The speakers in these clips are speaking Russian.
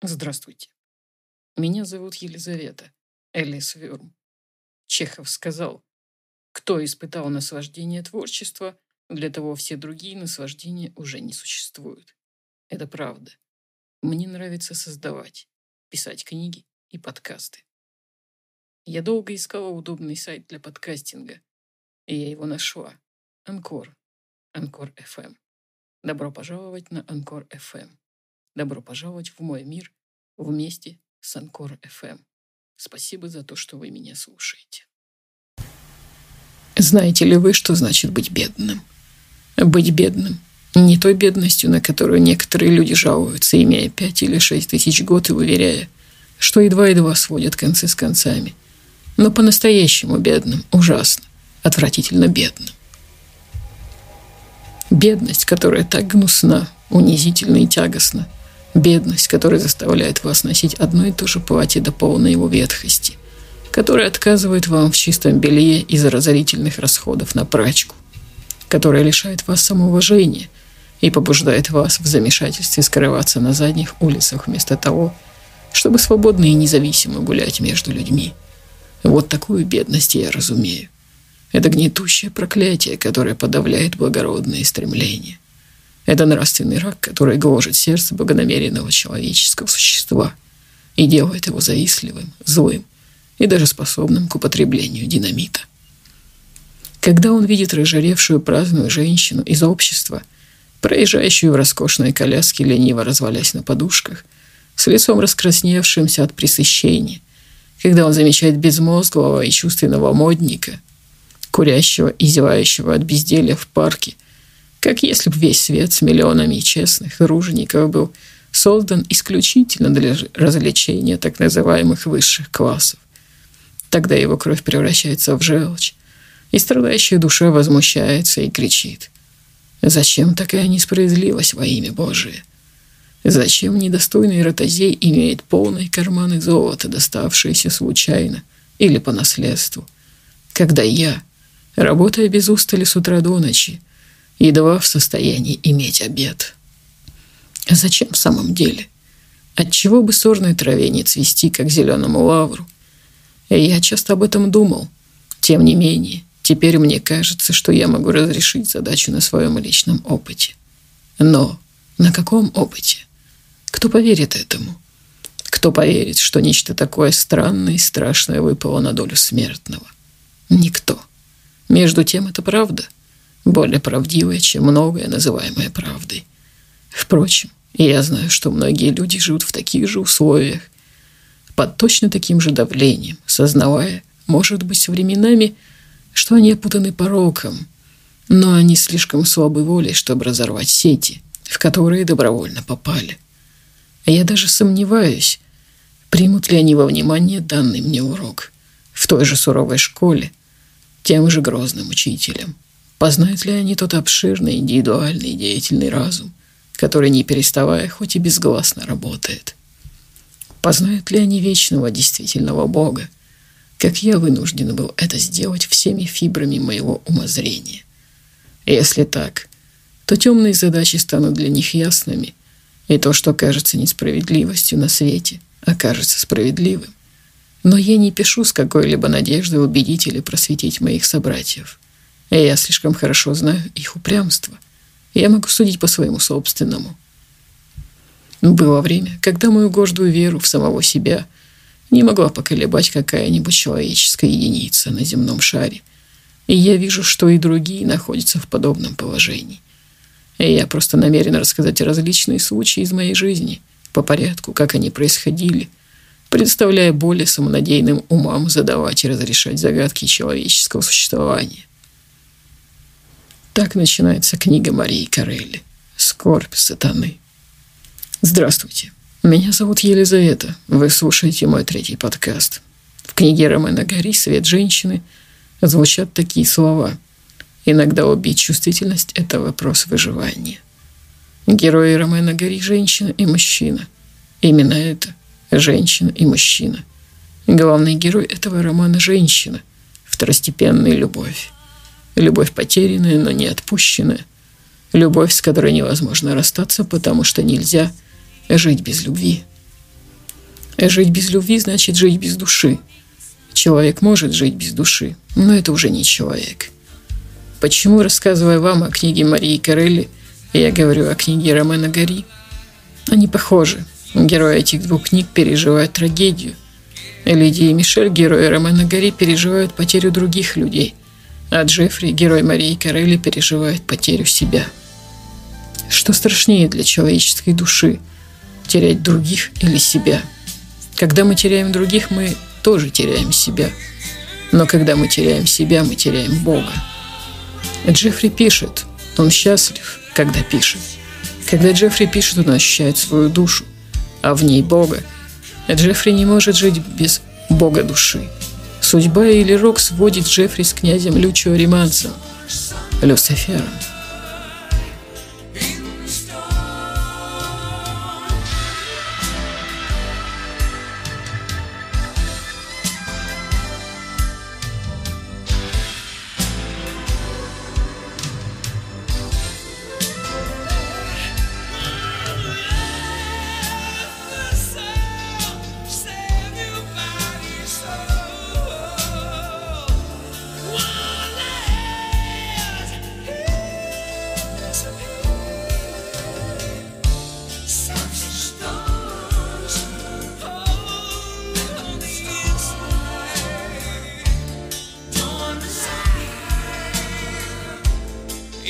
Здравствуйте. Меня зовут Елизавета Элис Вюрм. Чехов сказал, кто испытал наслаждение творчества, для того все другие наслаждения уже не существуют. Это правда. Мне нравится создавать, писать книги и подкасты. Я долго искала удобный сайт для подкастинга, и я его нашла. Анкор. Анкор FM. Добро пожаловать на Анкор FM. Добро пожаловать в мой мир вместе с Анкор FM. Спасибо за то, что вы меня слушаете. Знаете ли вы, что значит быть бедным? Быть бедным не той бедностью, на которую некоторые люди жалуются, имея пять или шесть тысяч год и уверяя, что едва-едва сводят концы с концами. Но по-настоящему бедным, ужасно, отвратительно бедным. Бедность, которая так гнусна, унизительна и тягостна. Бедность, которая заставляет вас носить одно и то же платье до полной его ветхости. Которая отказывает вам в чистом белье из-за разорительных расходов на прачку. Которая лишает вас самоуважения – и побуждает вас в замешательстве скрываться на задних улицах вместо того, чтобы свободно и независимо гулять между людьми. Вот такую бедность я разумею. Это гнетущее проклятие, которое подавляет благородные стремления. Это нравственный рак, который гложет сердце богонамеренного человеческого существа и делает его завистливым, злым и даже способным к употреблению динамита. Когда он видит разжаревшую праздную женщину из общества – проезжающую в роскошной коляске, лениво развалясь на подушках, с лицом раскрасневшимся от пресыщения, когда он замечает безмозглого и чувственного модника, курящего и зевающего от безделья в парке, как если бы весь свет с миллионами честных ружеников был создан исключительно для развлечения так называемых высших классов. Тогда его кровь превращается в желчь, и страдающая душа возмущается и кричит – Зачем такая несправедливость во имя Божие? Зачем недостойный ротозей имеет полные карманы золота, доставшиеся случайно или по наследству, когда я, работая без устали с утра до ночи, едва в состоянии иметь обед? Зачем в самом деле? Отчего бы сорной траве не цвести, как зеленому лавру? Я часто об этом думал. Тем не менее, Теперь мне кажется, что я могу разрешить задачу на своем личном опыте. Но на каком опыте? Кто поверит этому? Кто поверит, что нечто такое странное и страшное выпало на долю смертного? Никто. Между тем, это правда. Более правдивая, чем многое, называемое правдой. Впрочем, я знаю, что многие люди живут в таких же условиях, под точно таким же давлением, сознавая, может быть, временами – что они опутаны пороком, но они слишком слабой волей, чтобы разорвать сети, в которые добровольно попали. Я даже сомневаюсь, примут ли они во внимание данный мне урок в той же суровой школе, тем же грозным учителем. Познают ли они тот обширный, индивидуальный, деятельный разум, который, не переставая, хоть и безгласно работает? Познают ли они вечного, действительного Бога, как я вынужден был это сделать всеми фибрами моего умозрения. Если так, то темные задачи станут для них ясными, и то, что кажется несправедливостью на свете, окажется справедливым. Но я не пишу с какой-либо надеждой убедить или просветить моих собратьев. Я слишком хорошо знаю их упрямство. Я могу судить по своему собственному. Было время, когда мою гордую веру в самого себя – не могла поколебать какая-нибудь человеческая единица на земном шаре. И я вижу, что и другие находятся в подобном положении. И я просто намерен рассказать различные случаи из моей жизни, по порядку, как они происходили, представляя более самонадеянным умам задавать и разрешать загадки человеческого существования. Так начинается книга Марии Карелли «Скорбь сатаны». Здравствуйте. Меня зовут Елизавета. Вы слушаете мой третий подкаст. В книге Ромена Гори «Свет женщины» звучат такие слова. Иногда убить чувствительность – это вопрос выживания. Герои Ромена Гори – женщина и мужчина. Именно это – женщина и мужчина. Главный герой этого романа – женщина, второстепенная любовь. Любовь потерянная, но не отпущенная. Любовь, с которой невозможно расстаться, потому что нельзя – жить без любви. Жить без любви значит жить без души. Человек может жить без души, но это уже не человек. Почему, рассказывая вам о книге Марии Карелли, я говорю о книге Ромена Гори? Они похожи. Герои этих двух книг переживают трагедию. Лидия и Мишель, герои Ромена Гори, переживают потерю других людей. А Джеффри, герой Марии Карелли, переживает потерю себя. Что страшнее для человеческой души – терять других или себя? Когда мы теряем других, мы тоже теряем себя. Но когда мы теряем себя, мы теряем Бога. Джеффри пишет, он счастлив, когда пишет. Когда Джеффри пишет, он ощущает свою душу, а в ней Бога. Джеффри не может жить без Бога души. Судьба или рок сводит Джеффри с князем Лючио Риманцем, Люцифером.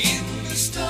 in the stars.